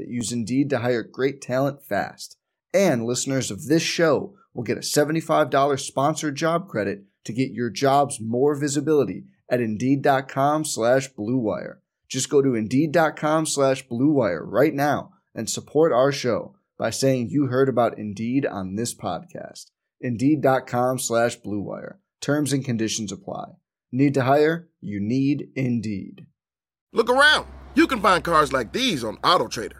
that use Indeed to hire great talent fast. And listeners of this show will get a $75 sponsored job credit to get your jobs more visibility at Indeed.com slash BlueWire. Just go to Indeed.com slash BlueWire right now and support our show by saying you heard about Indeed on this podcast. Indeed.com slash BlueWire. Terms and conditions apply. Need to hire? You need Indeed. Look around. You can find cars like these on AutoTrader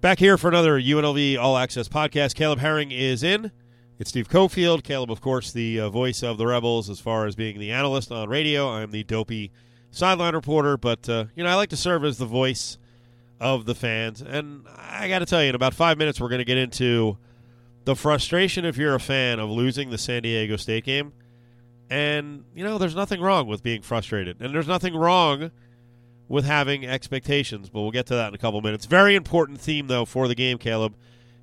Back here for another UNLV All Access podcast. Caleb Herring is in. It's Steve Cofield. Caleb, of course, the uh, voice of the Rebels as far as being the analyst on radio. I'm the dopey sideline reporter, but, uh, you know, I like to serve as the voice of the fans. And I got to tell you, in about five minutes, we're going to get into the frustration if you're a fan of losing the San Diego State game. And, you know, there's nothing wrong with being frustrated. And there's nothing wrong with having expectations, but we'll get to that in a couple minutes. Very important theme, though, for the game, Caleb.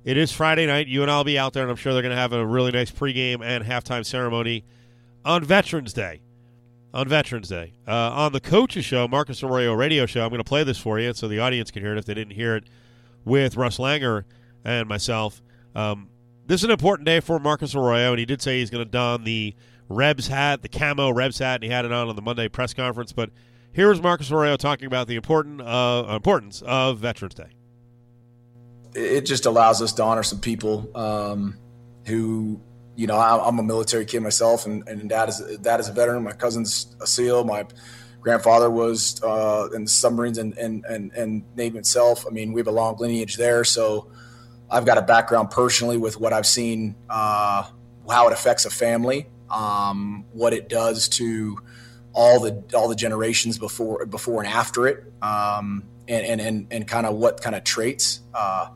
It is Friday night. You and I'll be out there, and I'm sure they're going to have a really nice pregame and halftime ceremony on Veterans Day. On Veterans Day. Uh, on the Coaches Show, Marcus Arroyo radio show, I'm going to play this for you so the audience can hear it if they didn't hear it with Russ Langer and myself. Um, this is an important day for Marcus Arroyo, and he did say he's going to don the Rebs hat, the camo Rebs hat, and he had it on on the Monday press conference, but – here is Marcus Arroyo talking about the important uh, importance of Veterans Day. It just allows us to honor some people um, who, you know, I'm a military kid myself, and, and dad is dad is a veteran. My cousin's a SEAL. My grandfather was uh, in the submarines and, and, and, and Navy itself. I mean, we have a long lineage there. So I've got a background personally with what I've seen, uh, how it affects a family, um, what it does to all the all the generations before before and after it, um, and and and, and kind of what kind of traits uh,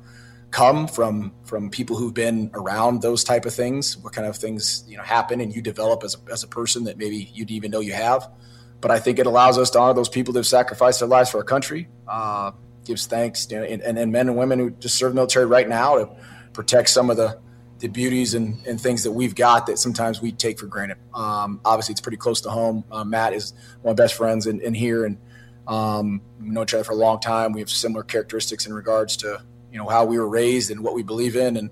come from from people who've been around those type of things. What kind of things you know happen, and you develop as a, as a person that maybe you didn't even know you have. But I think it allows us to honor those people that have sacrificed their lives for our country. Uh, gives thanks, you know, and, and men and women who just serve military right now to protect some of the the beauties and, and things that we've got that sometimes we take for granted. Um, obviously, it's pretty close to home. Uh, Matt is one of my best friends in, in here, and um, we know each other for a long time. We have similar characteristics in regards to you know how we were raised and what we believe in, and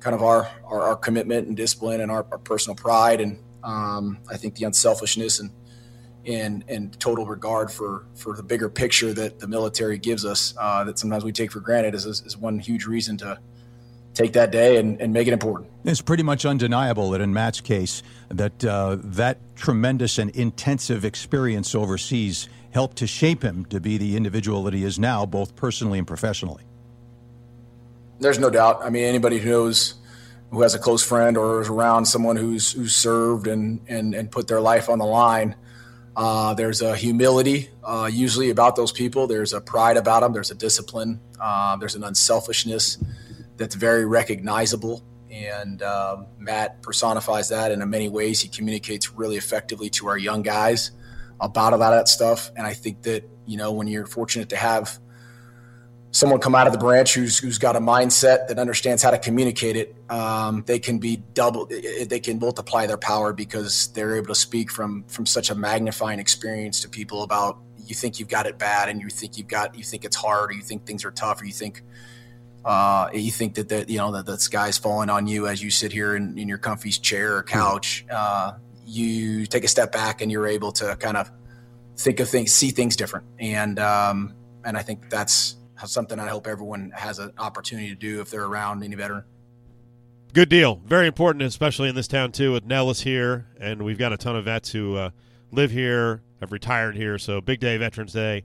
kind of our our, our commitment and discipline and our, our personal pride, and um, I think the unselfishness and and and total regard for for the bigger picture that the military gives us uh, that sometimes we take for granted is, is one huge reason to take that day and, and make it important. It's pretty much undeniable that in Matt's case, that uh, that tremendous and intensive experience overseas helped to shape him to be the individual that he is now, both personally and professionally. There's no doubt. I mean, anybody who knows who has a close friend or is around someone who's who's served and and, and put their life on the line. Uh, there's a humility uh, usually about those people. There's a pride about them. There's a discipline. Uh, there's an unselfishness that's very recognizable. And um, Matt personifies that in many ways. He communicates really effectively to our young guys about a lot of that stuff. And I think that, you know, when you're fortunate to have someone come out of the branch who's who's got a mindset that understands how to communicate it, um, they can be double. They can multiply their power because they're able to speak from from such a magnifying experience to people about you think you've got it bad and you think you've got you think it's hard or you think things are tough or you think uh, you think that the, you know that the sky's falling on you as you sit here in, in your comfy chair or couch. Uh, you take a step back and you're able to kind of think of things, see things different, and um, and I think that's something I hope everyone has an opportunity to do if they're around any veteran. Good deal. Very important, especially in this town too. With Nellis here, and we've got a ton of vets who uh, live here, have retired here. So big day, Veterans Day,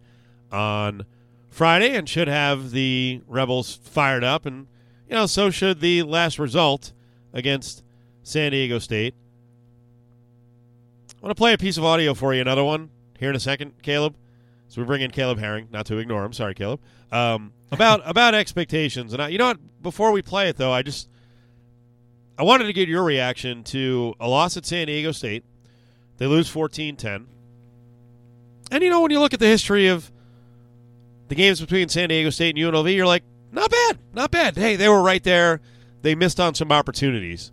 on Friday, and should have the Rebels fired up, and you know, so should the last result against San Diego State. I want to play a piece of audio for you. Another one here in a second, Caleb. So we bring in Caleb Herring, not to ignore him. Sorry, Caleb. Um, about about expectations, and I, you know what? Before we play it, though, I just I wanted to get your reaction to a loss at San Diego State. They lose 14-10. And you know, when you look at the history of the games between San Diego State and UNLV, you're like, not bad, not bad. Hey, they were right there. They missed on some opportunities.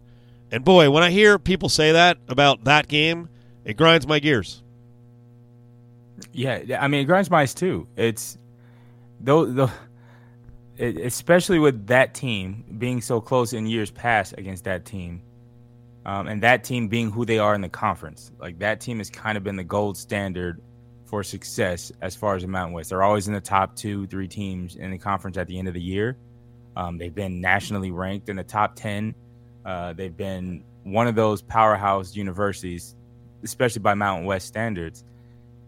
And boy, when I hear people say that about that game, it grinds my gears. Yeah, I mean, it grinds my eyes too. It's though the especially with that team being so close in years past against that team, um, and that team being who they are in the conference. Like that team has kind of been the gold standard for success as far as the Mountain West. They're always in the top two, three teams in the conference at the end of the year. Um, they've been nationally ranked in the top ten. Uh, they've been one of those powerhouse universities, especially by Mountain West standards.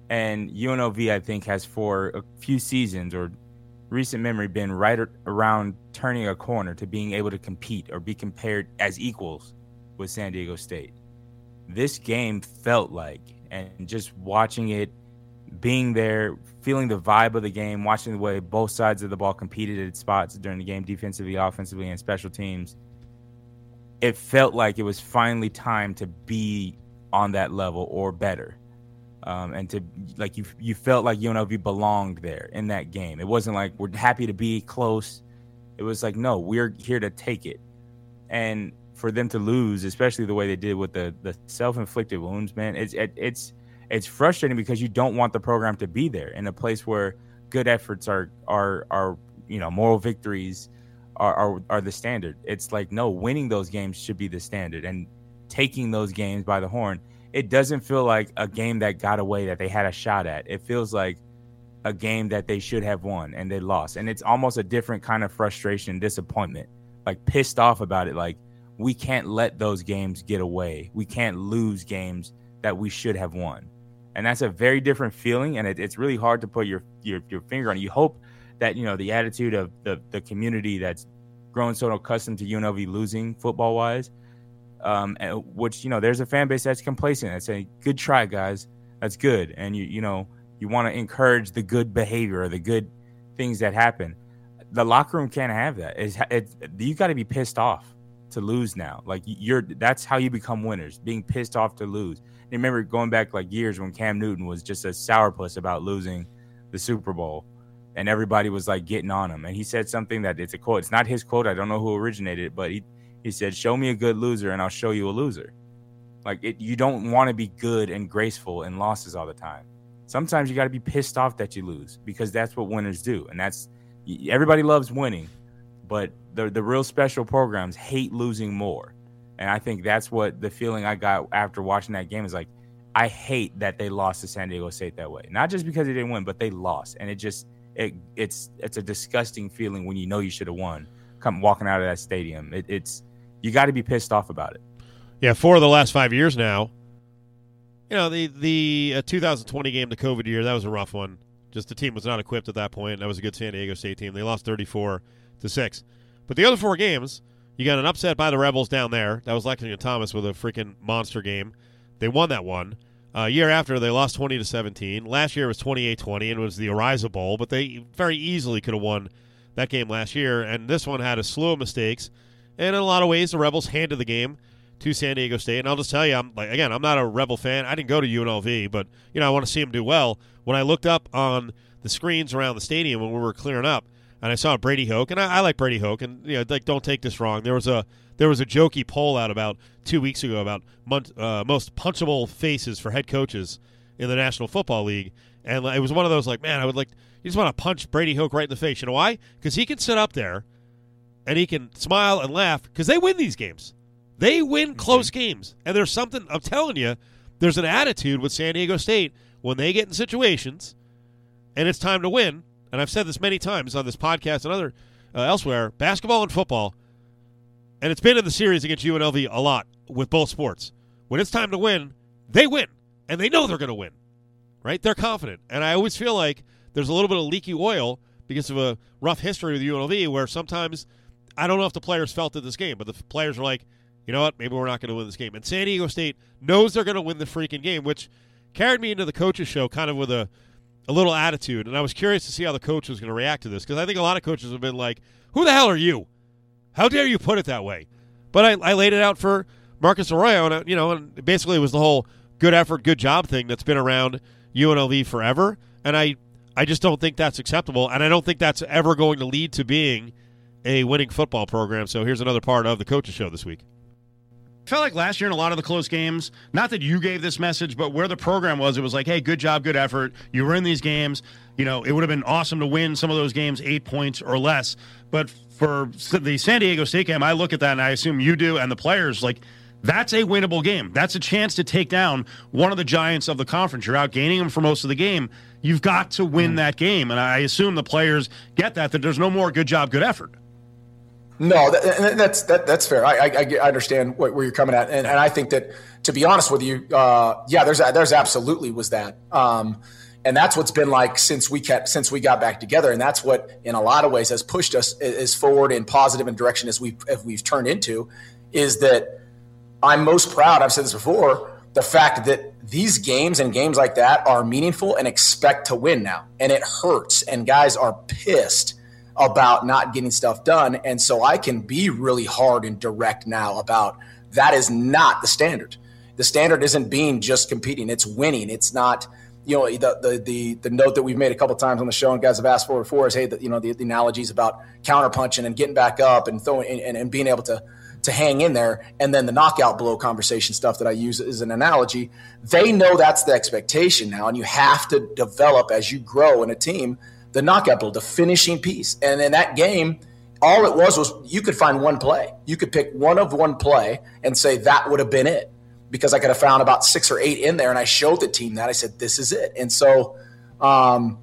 And UNLV, I think, has for a few seasons or recent memory been right around turning a corner to being able to compete or be compared as equals with San Diego State. This game felt like, and just watching it, being there, feeling the vibe of the game, watching the way both sides of the ball competed at spots during the game, defensively, offensively, and special teams, it felt like it was finally time to be on that level or better um, and to like you you felt like UNLV belonged there in that game. It wasn't like we're happy to be close. It was like no, we're here to take it. And for them to lose, especially the way they did with the the self inflicted wounds, man, it's it, it's it's frustrating because you don't want the program to be there in a place where good efforts are are are you know moral victories are, are are the standard. It's like no, winning those games should be the standard, and taking those games by the horn it doesn't feel like a game that got away that they had a shot at. It feels like a game that they should have won and they lost. And it's almost a different kind of frustration, disappointment, like pissed off about it. Like, we can't let those games get away. We can't lose games that we should have won. And that's a very different feeling. And it, it's really hard to put your, your, your finger on. You hope that, you know, the attitude of the, the community that's grown so accustomed to UNLV losing football wise um, which you know there's a fan base that's complacent and saying, "Good try, guys, that's good," and you you know you want to encourage the good behavior or the good things that happen. The locker room can't have that. It's, it's you got to be pissed off to lose now. Like you're that's how you become winners, being pissed off to lose. And remember going back like years when Cam Newton was just a sourpuss about losing the Super Bowl and everybody was like getting on him. And he said something that it's a quote. It's not his quote. I don't know who originated it, but he he said, "Show me a good loser, and I'll show you a loser." Like it, you don't want to be good and graceful in losses all the time. Sometimes you got to be pissed off that you lose because that's what winners do, and that's everybody loves winning, but the the real special programs hate losing more. And I think that's what the feeling I got after watching that game is like. I hate that they lost to San Diego State that way. Not just because they didn't win, but they lost, and it just it it's it's a disgusting feeling when you know you should have won. Come walking out of that stadium, it, it's you got to be pissed off about it. Yeah, four of the last five years now. You know the the uh, 2020 game, the COVID year, that was a rough one. Just the team was not equipped at that point. That was a good San Diego State team. They lost 34 to six. But the other four games, you got an upset by the Rebels down there. That was Lexington Thomas with a freaking monster game. They won that one. Uh, year after, they lost 20 to 17. Last year was 28-20 and it was the Araiza Bowl, but they very easily could have won that game last year. And this one had a slew of mistakes. And in a lot of ways, the Rebels handed the game to San Diego State. And I'll just tell you, I'm like again, I'm not a Rebel fan. I didn't go to UNLV, but you know, I want to see them do well. When I looked up on the screens around the stadium when we were clearing up, and I saw Brady Hoke, and I, I like Brady Hoke, and you know, like don't take this wrong. There was a there was a jokey poll out about two weeks ago about uh, most punchable faces for head coaches in the National Football League, and it was one of those like, man, I would like you just want to punch Brady Hoke right in the face. You know why? Because he can sit up there and he can smile and laugh because they win these games. They win mm-hmm. close games, and there's something I'm telling you. There's an attitude with San Diego State when they get in situations, and it's time to win. And I've said this many times on this podcast and other uh, elsewhere. Basketball and football and it's been in the series against UNLV a lot with both sports. When it's time to win, they win, and they know they're going to win, right? They're confident, and I always feel like there's a little bit of leaky oil because of a rough history with UNLV, where sometimes I don't know if the players felt it this game, but the players are like, you know what, maybe we're not going to win this game. And San Diego State knows they're going to win the freaking game, which carried me into the coaches show kind of with a a little attitude, and I was curious to see how the coach was going to react to this because I think a lot of coaches have been like, "Who the hell are you? How dare you put it that way? But I, I laid it out for Marcus Arroyo, and you know, and basically it was the whole good effort, good job thing that's been around UNLV forever, and I I just don't think that's acceptable, and I don't think that's ever going to lead to being a winning football program. So here's another part of the coaches show this week felt like last year in a lot of the close games, not that you gave this message, but where the program was, it was like, hey, good job, good effort. You were in these games. You know, it would have been awesome to win some of those games eight points or less. But for the San Diego State game, I look at that and I assume you do, and the players, like, that's a winnable game. That's a chance to take down one of the giants of the conference. You're out gaining them for most of the game. You've got to win mm. that game. And I assume the players get that, that there's no more good job, good effort. No, that, that's that, that's fair. I, I, I understand what, where you're coming at, and, and, I think that to be honest with you, uh, yeah, there's there's absolutely was that, um, and that's what's been like since we kept since we got back together, and that's what in a lot of ways has pushed us as forward in positive and direction as we as we've turned into, is that I'm most proud. I've said this before. The fact that these games and games like that are meaningful and expect to win now, and it hurts, and guys are pissed about not getting stuff done. And so I can be really hard and direct now about that is not the standard. The standard isn't being just competing, it's winning. It's not, you know, the the the, the note that we've made a couple times on the show and guys have asked for before is hey, the, you know, the, the analogies about counterpunching and getting back up and throwing and, and being able to to hang in there and then the knockout blow conversation stuff that I use as an analogy, they know that's the expectation now and you have to develop as you grow in a team the knockout blow, the finishing piece. And in that game, all it was was you could find one play. You could pick one of one play and say that would have been it because I could have found about six or eight in there. And I showed the team that I said, this is it. And so, um,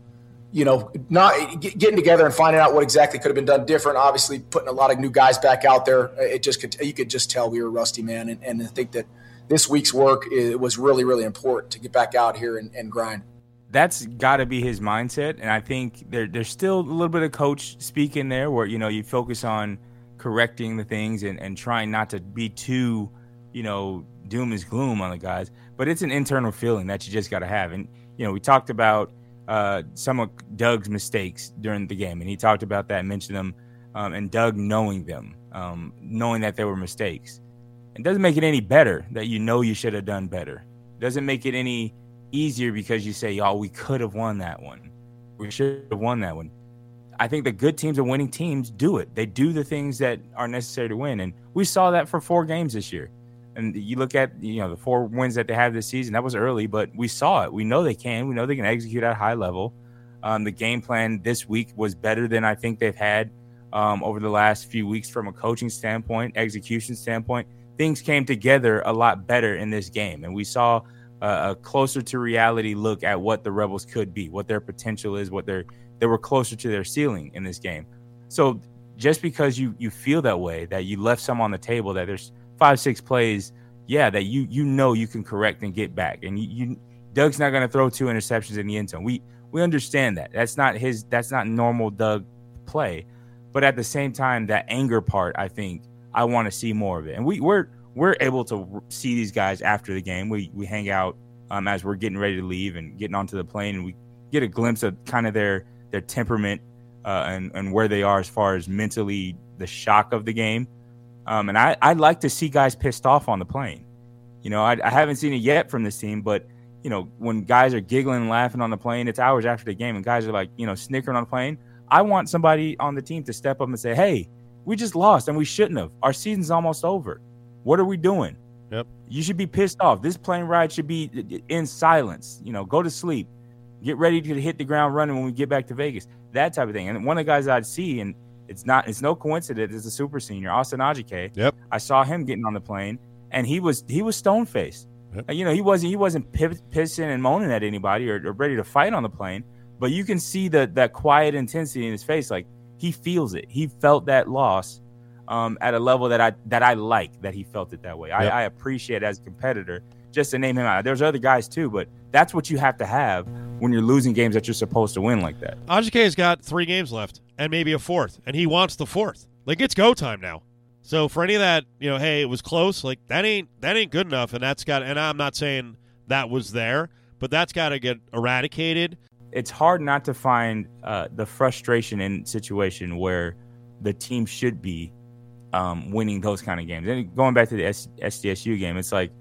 you know, not getting together and finding out what exactly could have been done different. Obviously, putting a lot of new guys back out there. It just could, you could just tell we were rusty, man. And, and I think that this week's work was really, really important to get back out here and, and grind that's got to be his mindset. And I think there, there's still a little bit of coach speak in there where, you know, you focus on correcting the things and, and trying not to be too, you know, doom is gloom on the guys. But it's an internal feeling that you just got to have. And, you know, we talked about uh, some of Doug's mistakes during the game, and he talked about that, mentioned them, um, and Doug knowing them, um, knowing that they were mistakes. It doesn't make it any better that you know you should have done better. It doesn't make it any easier because you say, "Y'all, we could have won that one. We should have won that one." I think the good teams and winning teams do it. They do the things that are necessary to win, and we saw that for four games this year. And you look at you know the four wins that they have this season. That was early, but we saw it. We know they can. We know they can execute at a high level. Um, the game plan this week was better than I think they've had um, over the last few weeks from a coaching standpoint, execution standpoint. Things came together a lot better in this game, and we saw a closer to reality look at what the Rebels could be, what their potential is, what they're they were closer to their ceiling in this game. So just because you you feel that way, that you left some on the table, that there's five six plays, yeah, that you you know you can correct and get back, and you, you Doug's not going to throw two interceptions in the end zone. We we understand that. That's not his. That's not normal Doug play. But at the same time, that anger part, I think I want to see more of it. And we we're we're able to see these guys after the game. We we hang out um, as we're getting ready to leave and getting onto the plane, and we get a glimpse of kind of their their temperament uh, and and where they are as far as mentally the shock of the game. Um, and I I like to see guys pissed off on the plane. You know, I, I haven't seen it yet from this team, but you know, when guys are giggling and laughing on the plane, it's hours after the game, and guys are like, you know, snickering on the plane. I want somebody on the team to step up and say, "Hey, we just lost and we shouldn't have. Our season's almost over. What are we doing?" Yep. You should be pissed off. This plane ride should be in silence. You know, go to sleep. Get ready to hit the ground running when we get back to Vegas. That type of thing. And one of the guys I'd see, and it's not, it's no coincidence, is a super senior, Austin Ajiake. Yep. I saw him getting on the plane, and he was he was stone faced. Yep. You know, he wasn't he wasn't pissing and moaning at anybody or, or ready to fight on the plane, but you can see the that quiet intensity in his face. Like he feels it. He felt that loss um, at a level that I that I like that he felt it that way. Yep. I, I appreciate it as a competitor. Just to name him out, there's other guys too, but that's what you have to have when you're losing games that you're supposed to win like that. Ajiake's got three games left and maybe a fourth, and he wants the fourth. Like it's go time now. So for any of that, you know, hey, it was close. Like that ain't that ain't good enough, and that's got. And I'm not saying that was there, but that's got to get eradicated. It's hard not to find uh, the frustration in situation where the team should be um, winning those kind of games. And going back to the S- SDSU game, it's like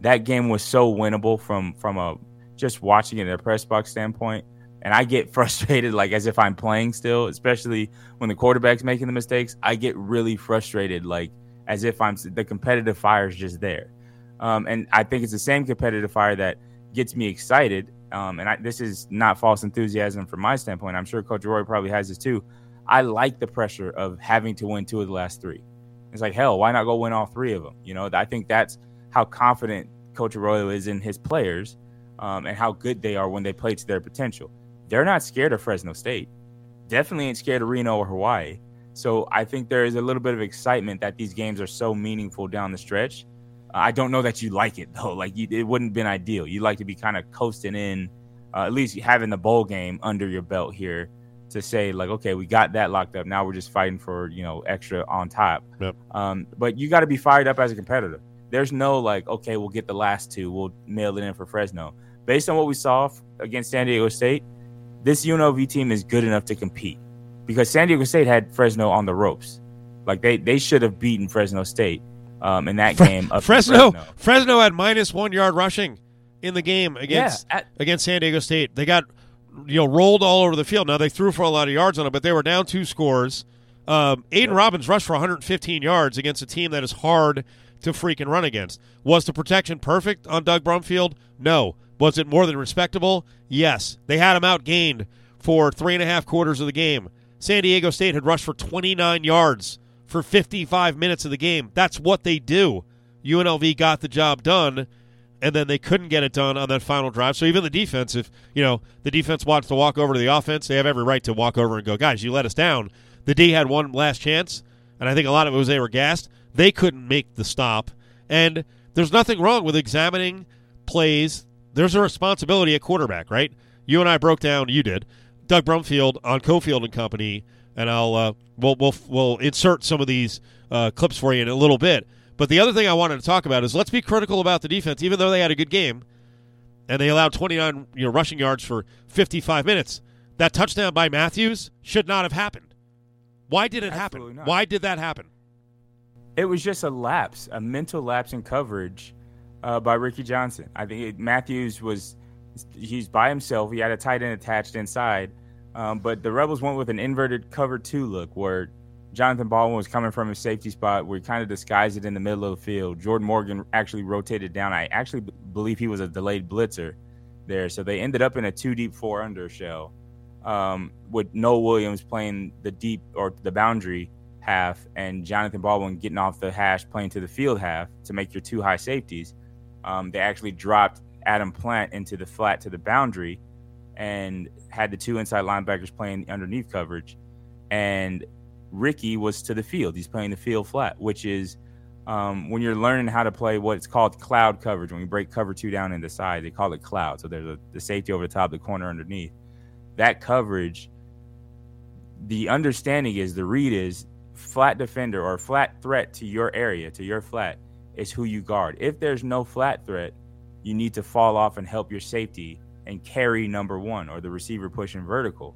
that game was so winnable from from a just watching it in a press box standpoint. And I get frustrated, like as if I'm playing still, especially when the quarterback's making the mistakes. I get really frustrated, like as if I'm the competitive fire is just there. Um, and I think it's the same competitive fire that gets me excited. Um, and I, this is not false enthusiasm from my standpoint. I'm sure Coach Roy probably has this too. I like the pressure of having to win two of the last three. It's like hell, why not go win all three of them? You know, I think that's how confident Coach Arroyo is in his players um, and how good they are when they play to their potential. They're not scared of Fresno State. Definitely ain't scared of Reno or Hawaii. So I think there is a little bit of excitement that these games are so meaningful down the stretch. I don't know that you like it though. Like you, it wouldn't have been ideal. You like to be kind of coasting in, uh, at least having the bowl game under your belt here to say like, okay, we got that locked up. Now we're just fighting for you know extra on top. Yep. Um, but you got to be fired up as a competitor. There's no like, okay, we'll get the last two. We'll mail it in for Fresno. Based on what we saw against San Diego State, this UNLV team is good enough to compete because San Diego State had Fresno on the ropes. Like they they should have beaten Fresno State um, in that Fre- game. Fresno, Fresno. Fresno had minus one yard rushing in the game against Yeah, at- against San Diego State. They got you know rolled all over the field. Now they threw for a lot of yards on it, but they were down two scores. Um, Aidan Robbins rushed for 115 yards against a team that is hard to freaking run against. Was the protection perfect on Doug Brumfield? No. Was it more than respectable? Yes. They had him outgained for three and a half quarters of the game. San Diego State had rushed for 29 yards for 55 minutes of the game. That's what they do. UNLV got the job done, and then they couldn't get it done on that final drive. So even the defense, if you know the defense wants to walk over to the offense, they have every right to walk over and go, guys, you let us down. The D had one last chance, and I think a lot of it was they were gassed. They couldn't make the stop, and there's nothing wrong with examining plays. There's a responsibility at quarterback, right? You and I broke down. You did, Doug Brumfield on Cofield and Company, and I'll uh, we'll we'll we'll insert some of these uh, clips for you in a little bit. But the other thing I wanted to talk about is let's be critical about the defense, even though they had a good game and they allowed 29 you know rushing yards for 55 minutes. That touchdown by Matthews should not have happened. Why did it Absolutely happen? not. Why did that happen? It was just a lapse, a mental lapse in coverage uh, by Ricky Johnson. I think it, Matthews was he's by himself. He had a tight end attached inside, um, but the Rebels went with an inverted cover two look where Jonathan Baldwin was coming from his safety spot. he kind of disguised it in the middle of the field. Jordan Morgan actually rotated down. I actually b- believe he was a delayed blitzer there, so they ended up in a two deep four under shell um, with Noel Williams playing the deep or the boundary half and Jonathan Baldwin getting off the hash playing to the field half to make your two high safeties. Um, they actually dropped Adam Plant into the flat to the boundary and had the two inside linebackers playing underneath coverage. And Ricky was to the field. He's playing the field flat, which is um, when you're learning how to play what's called cloud coverage. When you break cover two down into side, they call it cloud. So there's a, the safety over the top, the corner underneath. That coverage, the understanding is the read is flat defender or flat threat to your area, to your flat, is who you guard. If there's no flat threat, you need to fall off and help your safety and carry number one or the receiver pushing vertical.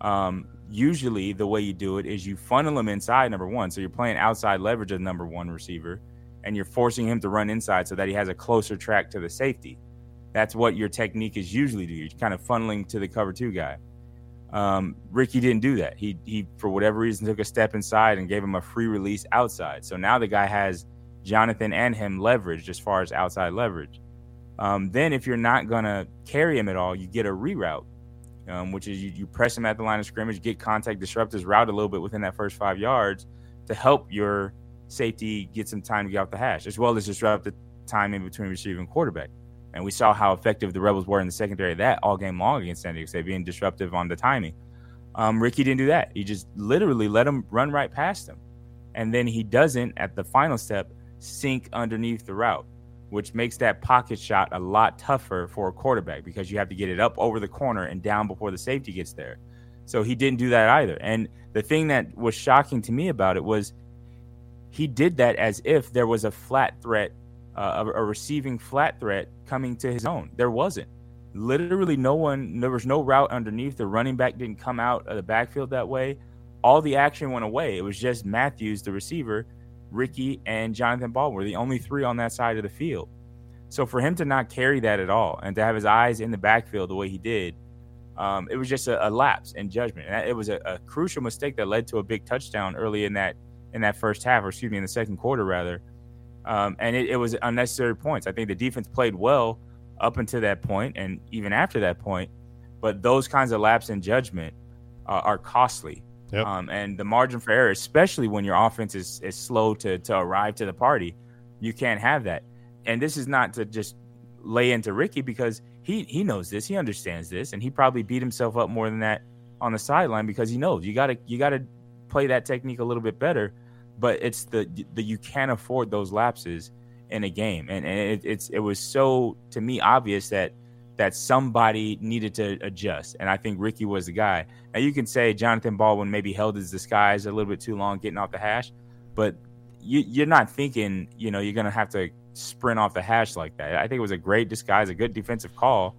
Um, usually, the way you do it is you funnel him inside number one. So you're playing outside leverage of number one receiver and you're forcing him to run inside so that he has a closer track to the safety. That's what your technique is usually do. You're kind of funneling to the cover two guy. Um, Ricky didn't do that. He he for whatever reason took a step inside and gave him a free release outside. So now the guy has Jonathan and him leveraged as far as outside leverage. Um, then if you're not gonna carry him at all, you get a reroute, um, which is you, you press him at the line of scrimmage, get contact, disrupt his route a little bit within that first five yards to help your safety get some time to get off the hash, as well as disrupt the time in between receiver and quarterback. And we saw how effective the Rebels were in the secondary that all game long against San Diego State, being disruptive on the timing. Um, Ricky didn't do that. He just literally let him run right past him. And then he doesn't, at the final step, sink underneath the route, which makes that pocket shot a lot tougher for a quarterback because you have to get it up over the corner and down before the safety gets there. So he didn't do that either. And the thing that was shocking to me about it was he did that as if there was a flat threat uh, a, a receiving flat threat coming to his own. There wasn't. Literally, no one. There was no route underneath. The running back didn't come out of the backfield that way. All the action went away. It was just Matthews, the receiver, Ricky, and Jonathan Ball were the only three on that side of the field. So for him to not carry that at all and to have his eyes in the backfield the way he did, um, it was just a, a, lapse in judgment. And it was a, a, crucial mistake that led to a big touchdown early in that in that first half, or excuse me, in the second quarter rather. Um, and it, it, was unnecessary points. I think the defense played well up until that point and even after that point, but those kinds of laps in judgment uh, are costly. Yep. Um, and the margin for error, especially when your offense is, is slow to, to arrive to the party, you can't have that. And this is not to just lay into Ricky because he he knows this, he understands this, and he probably beat himself up more than that on the sideline because he knows you gotta you gotta play that technique a little bit better but it's the the you can't afford those lapses in a game, and, and it, it's it was so to me obvious that that somebody needed to adjust, and I think Ricky was the guy. Now you can say Jonathan Baldwin maybe held his disguise a little bit too long getting off the hash, but you, you're not thinking you know you're gonna have to sprint off the hash like that. I think it was a great disguise, a good defensive call.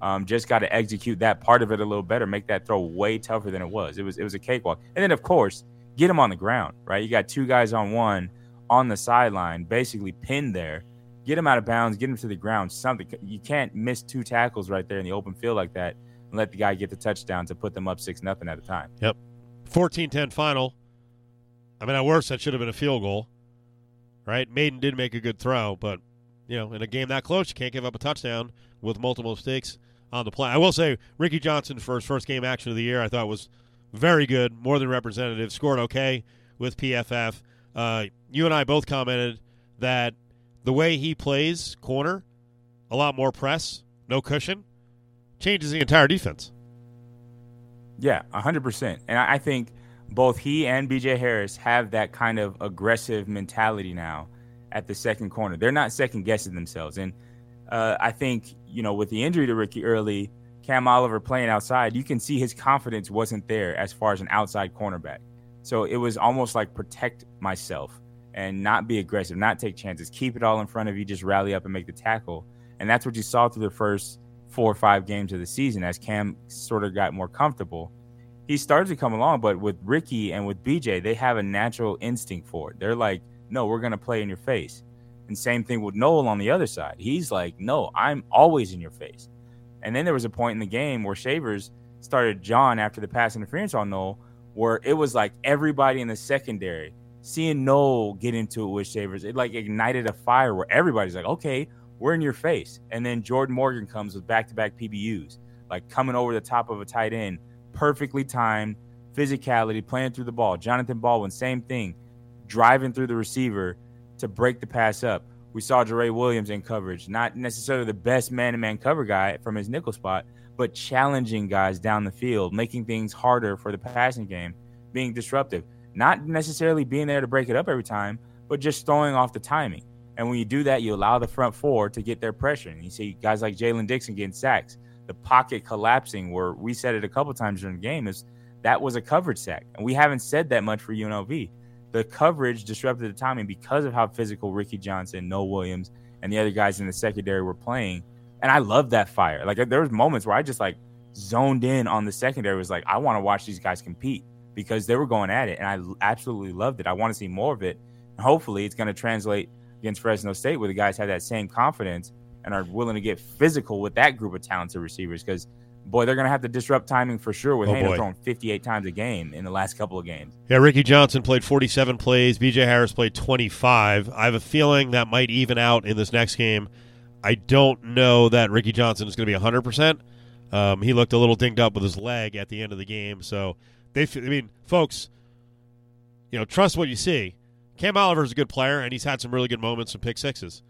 Um, just got to execute that part of it a little better, make that throw way tougher than it was. It was it was a cakewalk. And then of course get him on the ground, right? You got two guys on one on the sideline, basically pinned there. Get him out of bounds, get him to the ground. Something you can't miss two tackles right there in the open field like that and let the guy get the touchdown to put them up six nothing at a time. Yep. 14-10 final. I mean, at worst, that should have been a field goal, right? Mayden did make a good throw, but you know, in a game that close, you can't give up a touchdown with multiple mistakes on the play. I will say, Ricky Johnson for his first game action of the year, I thought was very good, more than representative. Scored okay with PFF. Uh, you and I both commented that the way he plays corner, a lot more press, no cushion, changes the entire defense. Yeah, 100%. And I think both he and BJ Harris have that kind of aggressive mentality now at the second corner. They're not second guessing themselves. And uh, I think, you know, with the injury to Ricky Early, Cam Oliver playing outside, you can see his confidence wasn't there as far as an outside cornerback. So it was almost like protect myself and not be aggressive, not take chances, keep it all in front of you, just rally up and make the tackle. And that's what you saw through the first four or five games of the season as Cam sort of got more comfortable. He started to come along, but with Ricky and with BJ, they have a natural instinct for it. They're like, no, we're going to play in your face. And same thing with Noel on the other side. He's like, no, I'm always in your face. And then there was a point in the game where Shavers started John after the pass interference on Noel, where it was like everybody in the secondary seeing Noel get into it with Shavers, it like ignited a fire where everybody's like, okay, we're in your face. And then Jordan Morgan comes with back to back PBUs, like coming over the top of a tight end, perfectly timed, physicality, playing through the ball. Jonathan Baldwin, same thing, driving through the receiver to break the pass up. We saw Jerrae Williams in coverage, not necessarily the best man to man cover guy from his nickel spot, but challenging guys down the field, making things harder for the passing game, being disruptive. Not necessarily being there to break it up every time, but just throwing off the timing. And when you do that, you allow the front four to get their pressure. And you see guys like Jalen Dixon getting sacks, the pocket collapsing, where we said it a couple times during the game, is that was a coverage sack. And we haven't said that much for UNLV the coverage disrupted the timing because of how physical Ricky Johnson, Noel Williams, and the other guys in the secondary were playing. And I love that fire. Like there was moments where I just like zoned in on the secondary. Was like, I want to watch these guys compete because they were going at it, and I absolutely loved it. I want to see more of it. And hopefully, it's going to translate against Fresno State, where the guys have that same confidence and are willing to get physical with that group of talented receivers. Because boy, they're going to have to disrupt timing for sure with Oh, throwing 58 times a game in the last couple of games. Yeah, Ricky Johnson played 47 plays. BJ Harris played 25. I have a feeling that might even out in this next game. I don't know that Ricky Johnson is going to be 100%. Um, he looked a little dinged up with his leg at the end of the game. So, they, I mean, folks, you know, trust what you see. Cam Oliver is a good player, and he's had some really good moments, some pick sixes.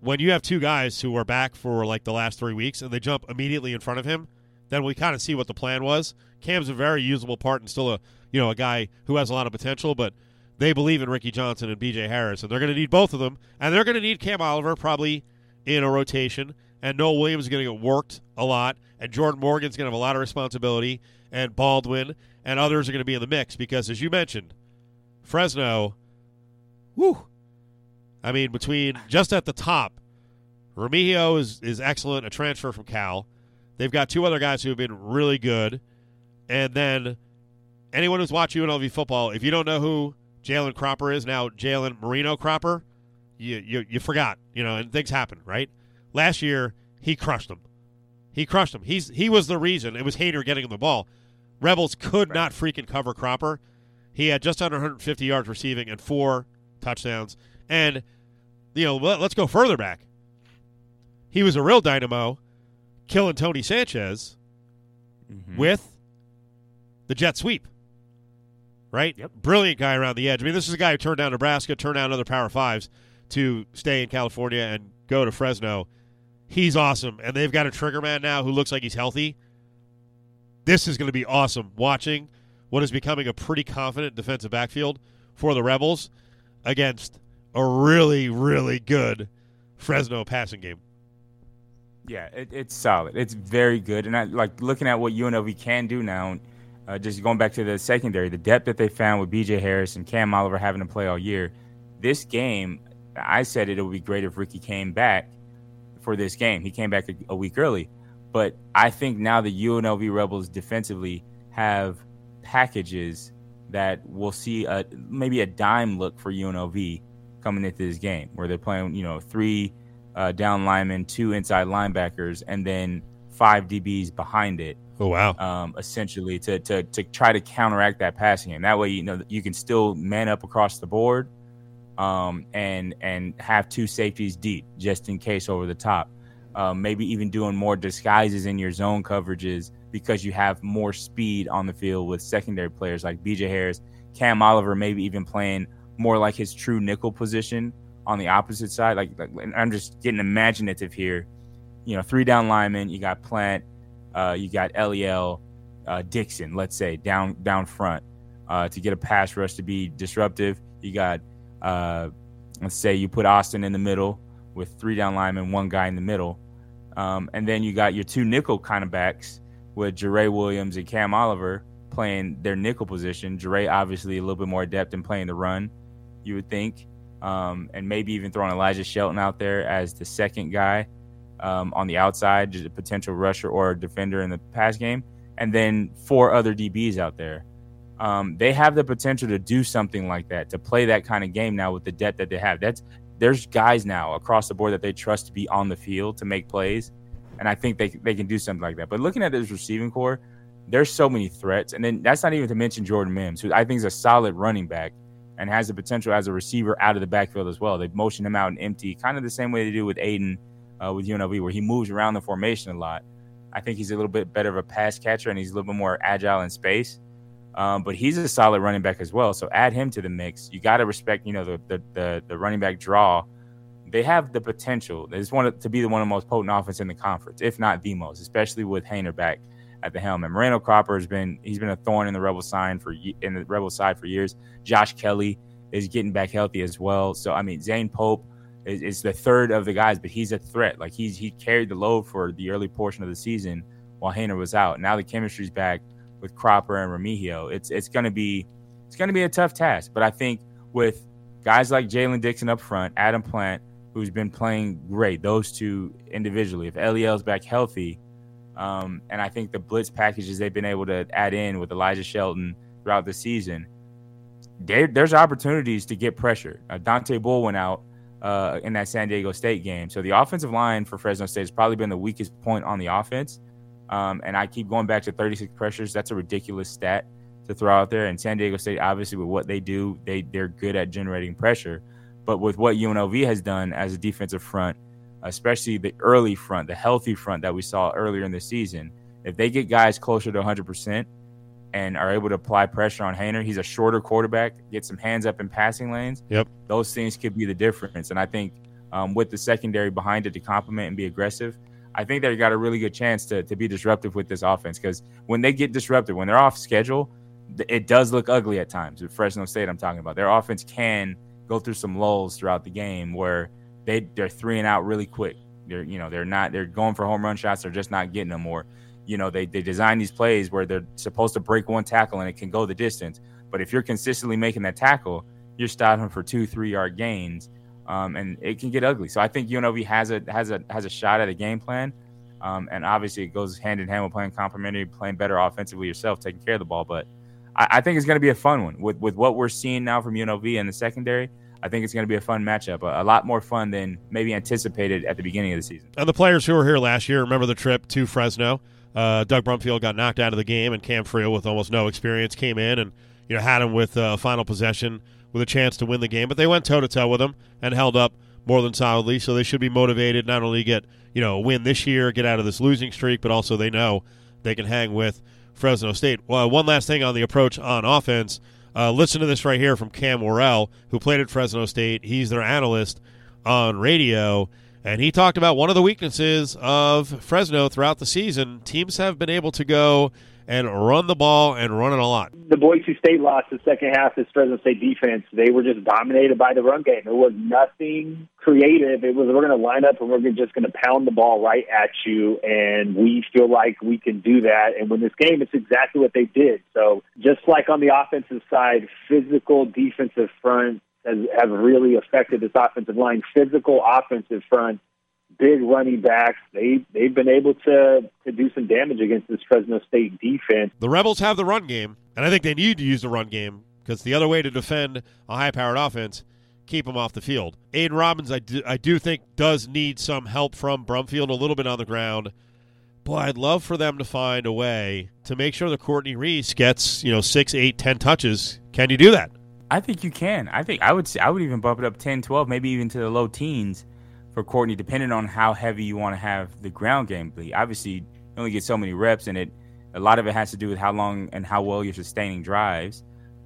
When you have two guys who are back for like the last three weeks and they jump immediately in front of him, then we kind of see what the plan was. Cam's a very usable part and still a you know a guy who has a lot of potential, but they believe in Ricky Johnson and B.J. Harris, and they're going to need both of them, and they're going to need Cam Oliver probably in a rotation, and Noel Williams is going to get worked a lot, and Jordan Morgan's going to have a lot of responsibility, and Baldwin and others are going to be in the mix because, as you mentioned, Fresno, whew, I mean, between just at the top, Remigio is is excellent, a transfer from Cal. They've got two other guys who have been really good. And then anyone who's watched UNLV football, if you don't know who Jalen Cropper is, now Jalen Moreno Cropper, you, you you forgot, you know, and things happen, right? Last year he crushed them. He crushed them. He's he was the reason. It was Haener getting him the ball. Rebels could not freaking cover Cropper. He had just under 150 yards receiving and four touchdowns. And you know, let, let's go further back. He was a real dynamo, killing Tony Sanchez Mm-hmm. with the jet sweep. Right? Yep. Brilliant guy around the edge. I mean, this is a guy who turned down Nebraska, turned down other Power Fives to stay in California and go to Fresno. He's awesome. And they've got a trigger man now who looks like he's healthy. This is going to be awesome watching what is becoming a pretty confident defensive backfield for the Rebels against a really, really good Fresno passing game. Yeah, it, it's solid. It's very good, and I like looking at what UNLV can do now. Uh, just going back to the secondary, the depth that they found with B.J. Harris and Cam Oliver having to play all year. This game, I said it, would be great if Ricky came back for this game. He came back a, a week early, but I think now the UNLV Rebels defensively have packages that will see a maybe a dime look for UNLV coming into this game, where they're playing, you know, three uh, down linemen, two inside linebackers, and then five DBs behind it, Oh, wow. um, essentially to, to to try to counteract that passing game. That way, you know, you can still man up across the board, um, and and have two safeties deep just in case over the top. Um, maybe even doing more disguises in your zone coverages because you have more speed on the field with secondary players like BJ Harris, Cam Oliver, maybe even playing more like his true nickel position on the opposite side. Like, like I'm just getting imaginative here. You know, three down linemen. You got Plant. Uh, you got Lel, uh, Dixon. Let's say down down front uh, to get a pass rush to be disruptive. You got uh, let's say you put Austin in the middle with three down linemen, one guy in the middle, um, and then you got your two nickel kind of backs with Jerrae Williams and Cam Oliver playing their nickel position. Jerrae obviously a little bit more adept in playing the run, you would think, um, and maybe even throwing Elijah Shelton out there as the second guy um, on the outside, just a potential rusher or defender in the pass game, and then four other DBs out there. Um, they have the potential to do something like that, to play that kind of game now with the depth that they have. That's there's guys now across the board that they trust to be on the field to make plays, and I think they they can do something like that. But looking at this receiving corps, there's so many threats, and then that's not even to mention Jordan Mims, who I think is a solid running back and has the potential as a receiver out of the backfield as well. They motion him out and empty, kind of the same way they do with Aidan uh, with UNLV, where he moves around the formation a lot. I think he's a little bit better of a pass catcher and he's a little bit more agile in space. Um, but he's a solid running back as well. So add him to the mix. You got to respect, you know, the, the the the running back draw. They have the potential. They just want to be the one of the most potent offense in the conference, if not the most, especially with Haener back at the helm. And Moreno Cropper has been he's been a thorn in the Rebel side for in the Rebel side for years. Josh Kelly is getting back healthy as well. So I mean, Zane Pope is, is the third of the guys, but he's a threat. Like he's he carried the load for the early portion of the season while Haener was out. Now the chemistry's back with Cropper and Remigio. It's it's gonna be it's gonna be a tough task. But I think with guys like Jalen Dixon up front, Adam Plant, who's been playing great, those two individually. If Eliel's back healthy, um, and I think the blitz packages they've been able to add in with Elijah Shelton throughout the season, there's opportunities to get pressure. Uh, Dontae Bull went out uh, in that San Diego State game, so the offensive line for Fresno State has probably been the weakest point on the offense. Um, and I keep going back to 36 pressures. That's a ridiculous stat to throw out there. And San Diego State, obviously, with what they do, they they're good at generating pressure. But with what UNLV has done as a defensive front, especially the early front, the healthy front that we saw earlier in the season, if they get guys closer to 100 percent and are able to apply pressure on Haener, he's a shorter quarterback, get some hands up in passing lanes. Yep, those things could be the difference. And I think um, with the secondary behind it to complement and be aggressive, I think they got a really good chance to, to be disruptive with this offense because when they get disrupted, when they're off schedule, it does look ugly at times. With Fresno State, I'm talking about their offense can go through some lulls throughout the game where they they're three and out really quick. They're you know they're not they're going for home run shots. They're just not getting them. Or you know they they design these plays where they're supposed to break one tackle and it can go the distance. But if you're consistently making that tackle, you're stopping for two three yard gains um, and it can get ugly. So I think UNLV has a has a has a shot at a game plan, um, and obviously it goes hand in hand with playing complementary, playing better offensively yourself, taking care of the ball. But I, I think it's going to be a fun one with with what we're seeing now from UNLV in the secondary. I think it's going to be a fun matchup, a, a, lot more fun than maybe anticipated at the beginning of the season. And the players who were here last year remember the trip to Fresno. Uh, Doug Brumfield got knocked out of the game, and Cam Friel, with almost no experience, came in and you know had him with a uh, final possession with a chance to win the game. But they went toe to toe with him and held up more than solidly. So they should be motivated not only get you know a win this year, get out of this losing streak, but also they know they can hang with Fresno State. Well, one last thing on the approach on offense. Uh, listen to this right here from Cam Worrell, who played at Fresno State. He's their analyst on radio. And he talked about one of the weaknesses of Fresno throughout the season. Teams have been able to go and run the ball and run it a lot. The Boise State lost the second half of Fresno State defense. They were just dominated by the run game. It was nothing creative. It was we're going to line up and we're just going to pound the ball right at you, and we feel like we can do that. And when this game, it's exactly what they did. So just like on the offensive side, physical defensive front has have really affected this offensive line. Physical offensive front big running backs. They they've been able to to do some damage against this Fresno State defense. The Rebels have the run game, and I think they need to use the run game because the other way to defend a high-powered offense, keep them off the field. Aidan Robbins, I do, I do think does need some help from Brumfield a little bit on the ground. Boy, I'd love for them to find a way to make sure that Courtney Reese gets you know six, eight, ten touches. Can you do that? I think you can. I think I would. Say I would even bump it up 10, 12, maybe even to the low teens for Courtney, depending on how heavy you want to have the ground game be. Obviously, you only get so many reps, and it a lot of it has to do with how long and how well you're sustaining drives.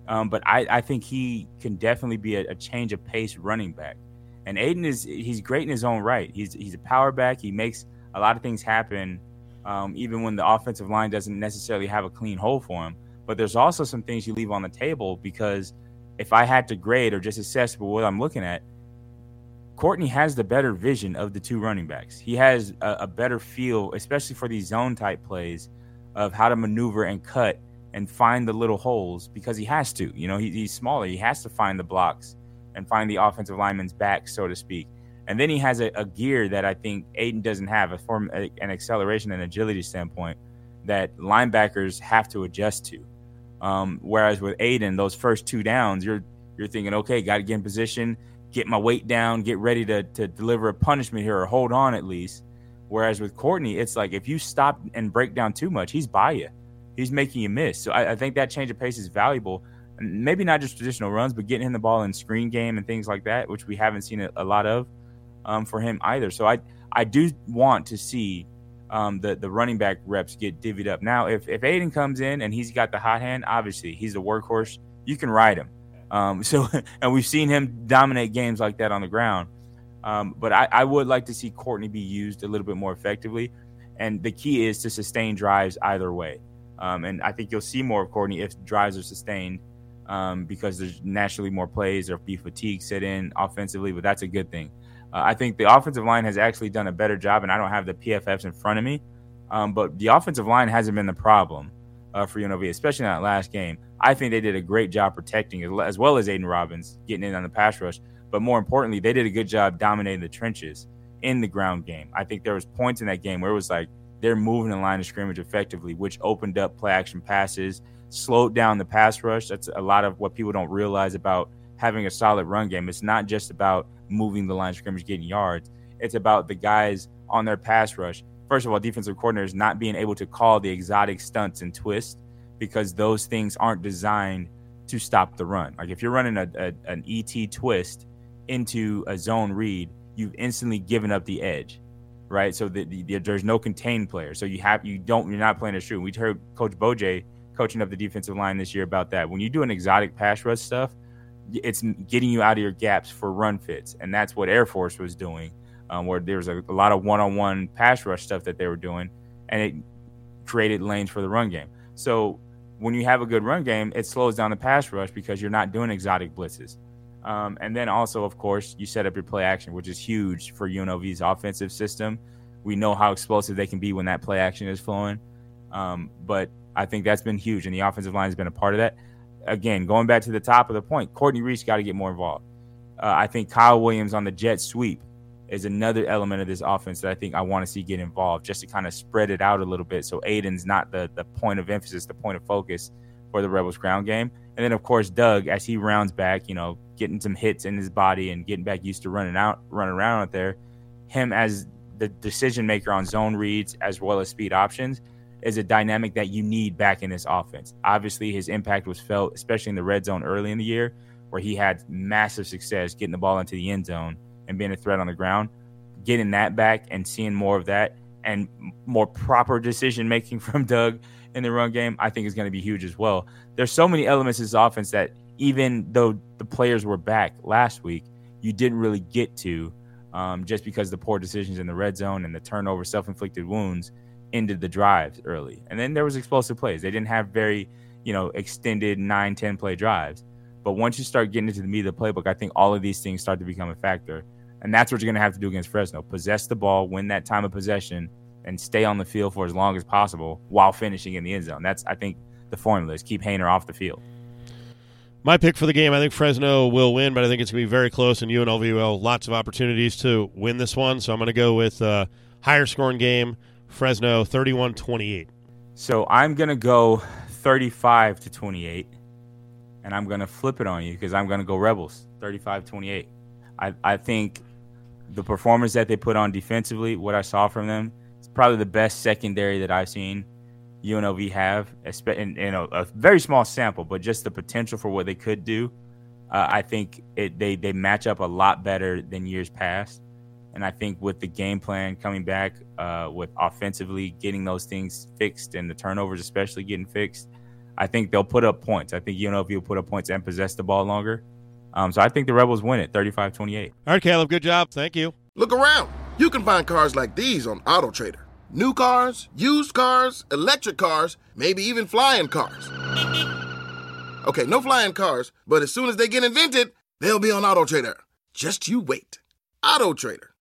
Um, but I, I, think he can definitely be a, a, change of pace running back. And Aidan is he's great in his own right. He's he's a power back. He makes a lot of things happen, um, even when the offensive line doesn't necessarily have a clean hole for him. But there's also some things you leave on the table because if I had to grade or just assess what I'm looking at, Courtney has the better vision of the two running backs. He has a, a, better feel, especially for these zone type plays, of how to maneuver and cut and find the little holes because he has to. You know, he, he's smaller. He has to find the blocks and find the offensive lineman's back, so to speak. And then he has a, a gear that I think Aidan doesn't have, a form, a, an acceleration and agility standpoint that linebackers have to adjust to. Um, whereas with Aidan, those first two downs, you're you're thinking, okay, got to get in position get my weight down, get ready to, to deliver a punishment here or hold on at least. Whereas with Courtney, it's like if you stop and break down too much, he's by you. He's making you miss. So I, I think that change of pace is valuable. Maybe not just traditional runs, but getting him the ball in screen game and things like that, which we haven't seen a, a lot of um, for him either. So I I do want to see um, the the running back reps get divvied up. Now, if if Aidan comes in and he's got the hot hand, obviously he's a workhorse. You can ride him. Um, so, and we've seen him dominate games like that on the ground. Um, but I, I, would like to see Courtney be used a little bit more effectively. And the key is to sustain drives either way. Um, and I think you'll see more of Courtney if drives are sustained um, because there's naturally more plays or be fatigue set in offensively, but that's a good thing. Uh, I think the offensive line has actually done a better job, and I don't have the PFFs in front of me, um, but the offensive line hasn't been the problem uh, for UNLV, especially in that last game. I think they did a great job protecting, as well as Aidan Robbins getting in on the pass rush. But more importantly, they did a good job dominating the trenches in the ground game. I think there was points in that game where it was like they're moving the line of scrimmage effectively, which opened up play action passes, slowed down the pass rush. That's a lot of what people don't realize about having a solid run game. It's not just about moving the line of scrimmage, getting yards. It's about the guys on their pass rush first of all, defensive coordinators not being able to call the exotic stunts and twists because those things aren't designed to stop the run. Like if you're running a, a an ET twist into a zone read, you've instantly given up the edge, right? So the, the, there's no contained player. So you have you don't you're not playing a shoe. We heard Coach Boj coaching up the defensive line this year about that. When you do an exotic pass rush stuff, it's getting you out of your gaps for run fits, and that's what Air Force was doing, um, where there was a, a lot of one-on-one pass rush stuff that they were doing, and it created lanes for the run game. So when you have a good run game, it slows down the pass rush because you're not doing exotic blitzes. Um, and then also, of course, you set up your play action, which is huge for UNLV's offensive system. We know how explosive they can be when that play action is flowing. Um, but I think that's been huge, and the offensive line has been a part of that. Again, going back to the top of the point, Courtney Reese got to get more involved. Uh, I think Kyle Williams on the jet sweep is another element of this offense that I think I want to see get involved, just to kind of spread it out a little bit. So Aidan's not the the point of emphasis, the point of focus for the Rebels ground game. And then of course Doug, as he rounds back, you know, getting some hits in his body and getting back used to running out, running around out there. Him as the decision maker on zone reads as well as speed options is a dynamic that you need back in this offense. Obviously, his impact was felt, especially in the red zone early in the year, where he had massive success getting the ball into the end zone and being a threat on the ground. Getting that back and seeing more of that and more proper decision making from Doug in the run game, I think is going to be huge as well. There's so many elements of this offense that even though the players were back last week, you didn't really get to um, just because the poor decisions in the red zone and the turnover, self-inflicted wounds ended the drives early. And then there was explosive plays. They didn't have very, you know, extended 9, 10 play drives. But once you start getting into the meat of the playbook, I think all of these things start to become a factor. And that's what you're going to have to do against Fresno. Possess the ball, win that time of possession, and stay on the field for as long as possible while finishing in the end zone. That's, I think, the formula is keep Haener off the field. My pick for the game, I think Fresno will win, but I think it's going to be very close, and UNLV will have lots of opportunities to win this one. So I'm going to go with a higher scoring game, Fresno 31 28. So I'm going to go 35 to 28, and I'm going to flip it on you because I'm going to go Rebels 35 28. I, I think the performance that they put on defensively, what I saw from them, it's probably the best secondary that I've seen UNLV have, in, a, a, very small sample, but just the potential for what they could do. Uh, I think it, they they match up a lot better than years past, and I think with the game plan coming back, uh, with offensively getting those things fixed and the turnovers especially getting fixed, I think they'll put up points. I think UNLV will put up points and possess the ball longer. Um, so I think the Rebels win it 35-28. All right, Caleb, good job. Thank you. Look around. You can find cars like these on AutoTrader. New cars, used cars, electric cars, maybe even flying cars. Okay, no flying cars, but as soon as they get invented, they'll be on AutoTrader. Just you wait. AutoTrader.